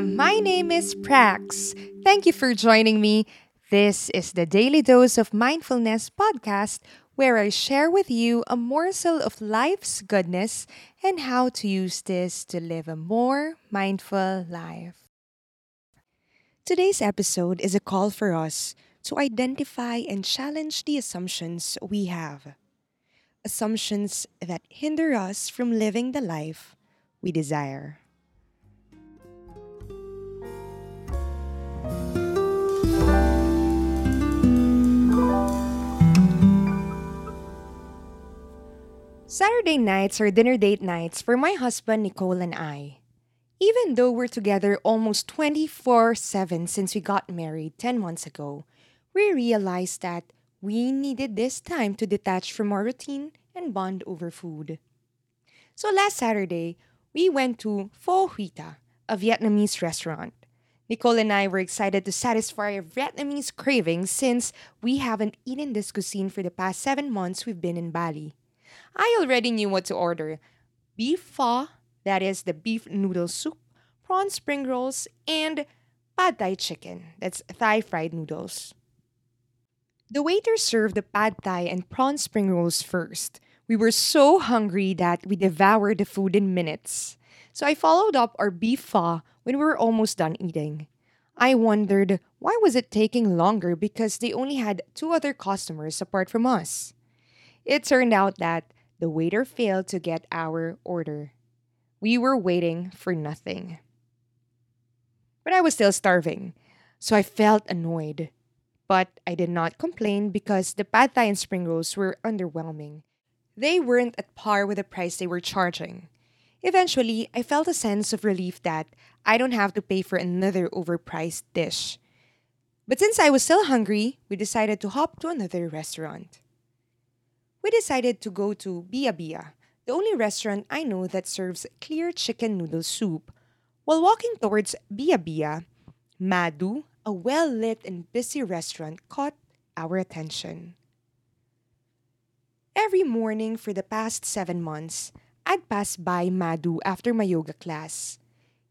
my name is Prax. Thank you for joining me. This is the Daily Dose of Mindfulness podcast, where I share with you a morsel of life's goodness and how to use this to live a more mindful life. Today's episode is a call for us to identify and challenge the assumptions we have. Assumptions that hinder us from living the life we desire. Saturday nights are dinner date nights for my husband Nicole and I. Even though we're together almost 24 7 since we got married 10 months ago, we realized that we needed this time to detach from our routine and bond over food. So last Saturday, we went to Pho Huita, a Vietnamese restaurant. Nicole and I were excited to satisfy our Vietnamese cravings since we haven't eaten this cuisine for the past seven months we've been in Bali. I already knew what to order beef pho, that is the beef noodle soup, prawn spring rolls, and pad thai chicken, that's Thai fried noodles. The waiter served the pad thai and prawn spring rolls first. We were so hungry that we devoured the food in minutes. So I followed up our beef pho when we were almost done eating. I wondered why was it taking longer because they only had two other customers apart from us. It turned out that the waiter failed to get our order. We were waiting for nothing. But I was still starving, so I felt annoyed. But I did not complain because the pad thai and spring rolls were underwhelming. They weren't at par with the price they were charging. Eventually, I felt a sense of relief that I don't have to pay for another overpriced dish. But since I was still hungry, we decided to hop to another restaurant we decided to go to Bia Bia, the only restaurant I know that serves clear chicken noodle soup. While walking towards Bia Bia, Madu, a well lit and busy restaurant, caught our attention. Every morning for the past seven months, I'd pass by Madu after my yoga class.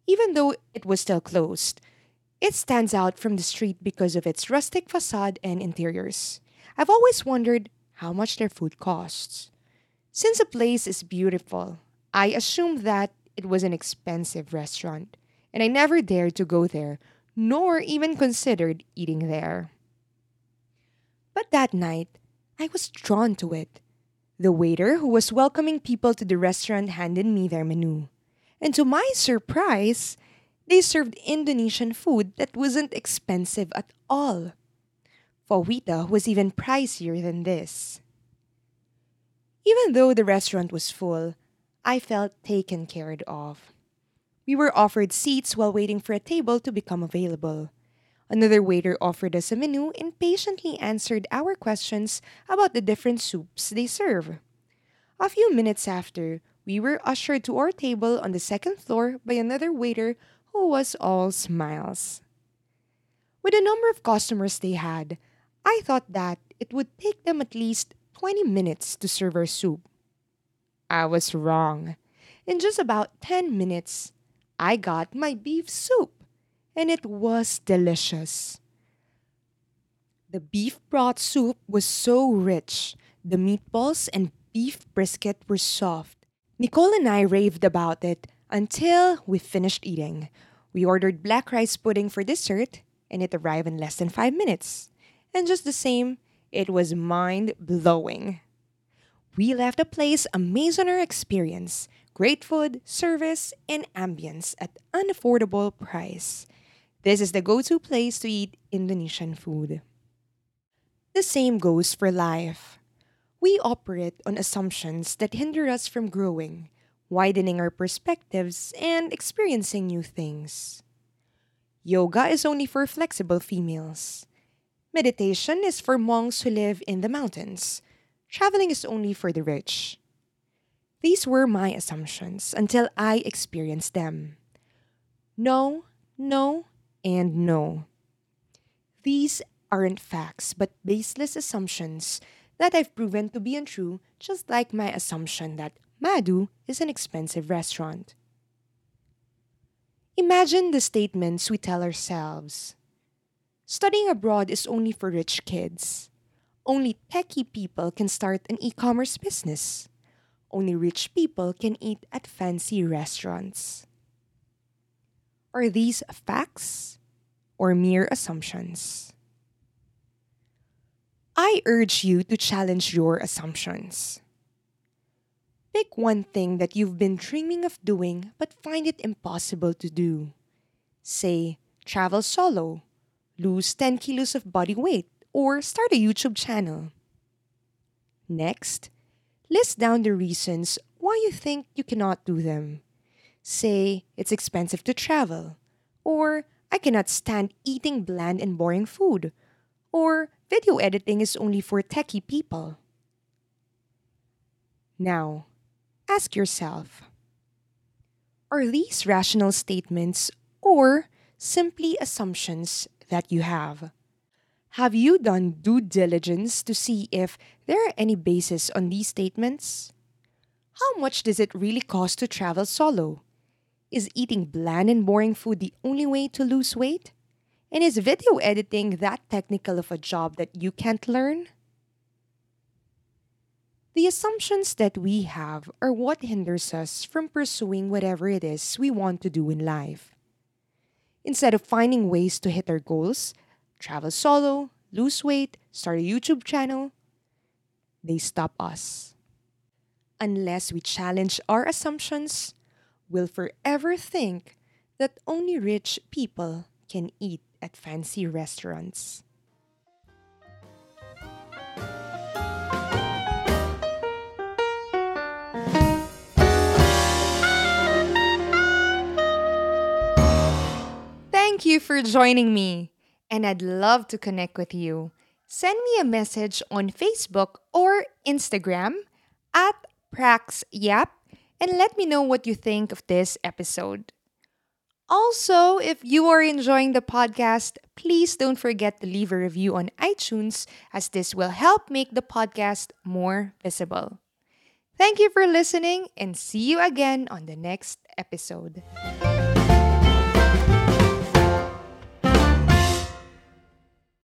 Even though it was still closed, it stands out from the street because of its rustic facade and interiors. I've always wondered how much their food costs. Since a place is beautiful, I assumed that it was an expensive restaurant, and I never dared to go there, nor even considered eating there. But that night, I was drawn to it. The waiter who was welcoming people to the restaurant handed me their menu. And to my surprise, they served Indonesian food that wasn't expensive at all. Huita was even pricier than this. Even though the restaurant was full, I felt taken care of. We were offered seats while waiting for a table to become available. Another waiter offered us a menu and patiently answered our questions about the different soups they serve. A few minutes after, we were ushered to our table on the second floor by another waiter who was all smiles. With the number of customers they had, I thought that it would take them at least 20 minutes to serve our soup. I was wrong. In just about 10 minutes, I got my beef soup, and it was delicious. The beef broth soup was so rich. The meatballs and beef brisket were soft. Nicole and I raved about it until we finished eating. We ordered black rice pudding for dessert, and it arrived in less than five minutes. And just the same, it was mind blowing. We left the place amazed on our experience great food, service, and ambience at unaffordable price. This is the go to place to eat Indonesian food. The same goes for life. We operate on assumptions that hinder us from growing, widening our perspectives, and experiencing new things. Yoga is only for flexible females. Meditation is for monks who live in the mountains. Traveling is only for the rich. These were my assumptions until I experienced them. No, no, and no. These aren't facts, but baseless assumptions that I've proven to be untrue, just like my assumption that Madu is an expensive restaurant. Imagine the statements we tell ourselves. Studying abroad is only for rich kids. Only techie people can start an e commerce business. Only rich people can eat at fancy restaurants. Are these facts or mere assumptions? I urge you to challenge your assumptions. Pick one thing that you've been dreaming of doing but find it impossible to do. Say, travel solo, lose 10 kilos of body weight, or start a YouTube channel. Next, list down the reasons why you think you cannot do them. Say, it's expensive to travel, or I cannot stand eating bland and boring food, or video editing is only for techie people. Now, ask yourself Are these rational statements or simply assumptions that you have? Have you done due diligence to see if there are any basis on these statements? How much does it really cost to travel solo? Is eating bland and boring food the only way to lose weight? And is video editing that technical of a job that you can't learn? The assumptions that we have are what hinders us from pursuing whatever it is we want to do in life. Instead of finding ways to hit their goals, travel solo, lose weight, start a YouTube channel, they stop us. Unless we challenge our assumptions, we'll forever think that only rich people can eat at fancy restaurants. For joining me, and I'd love to connect with you. Send me a message on Facebook or Instagram at PraxYap and let me know what you think of this episode. Also, if you are enjoying the podcast, please don't forget to leave a review on iTunes as this will help make the podcast more visible. Thank you for listening and see you again on the next episode.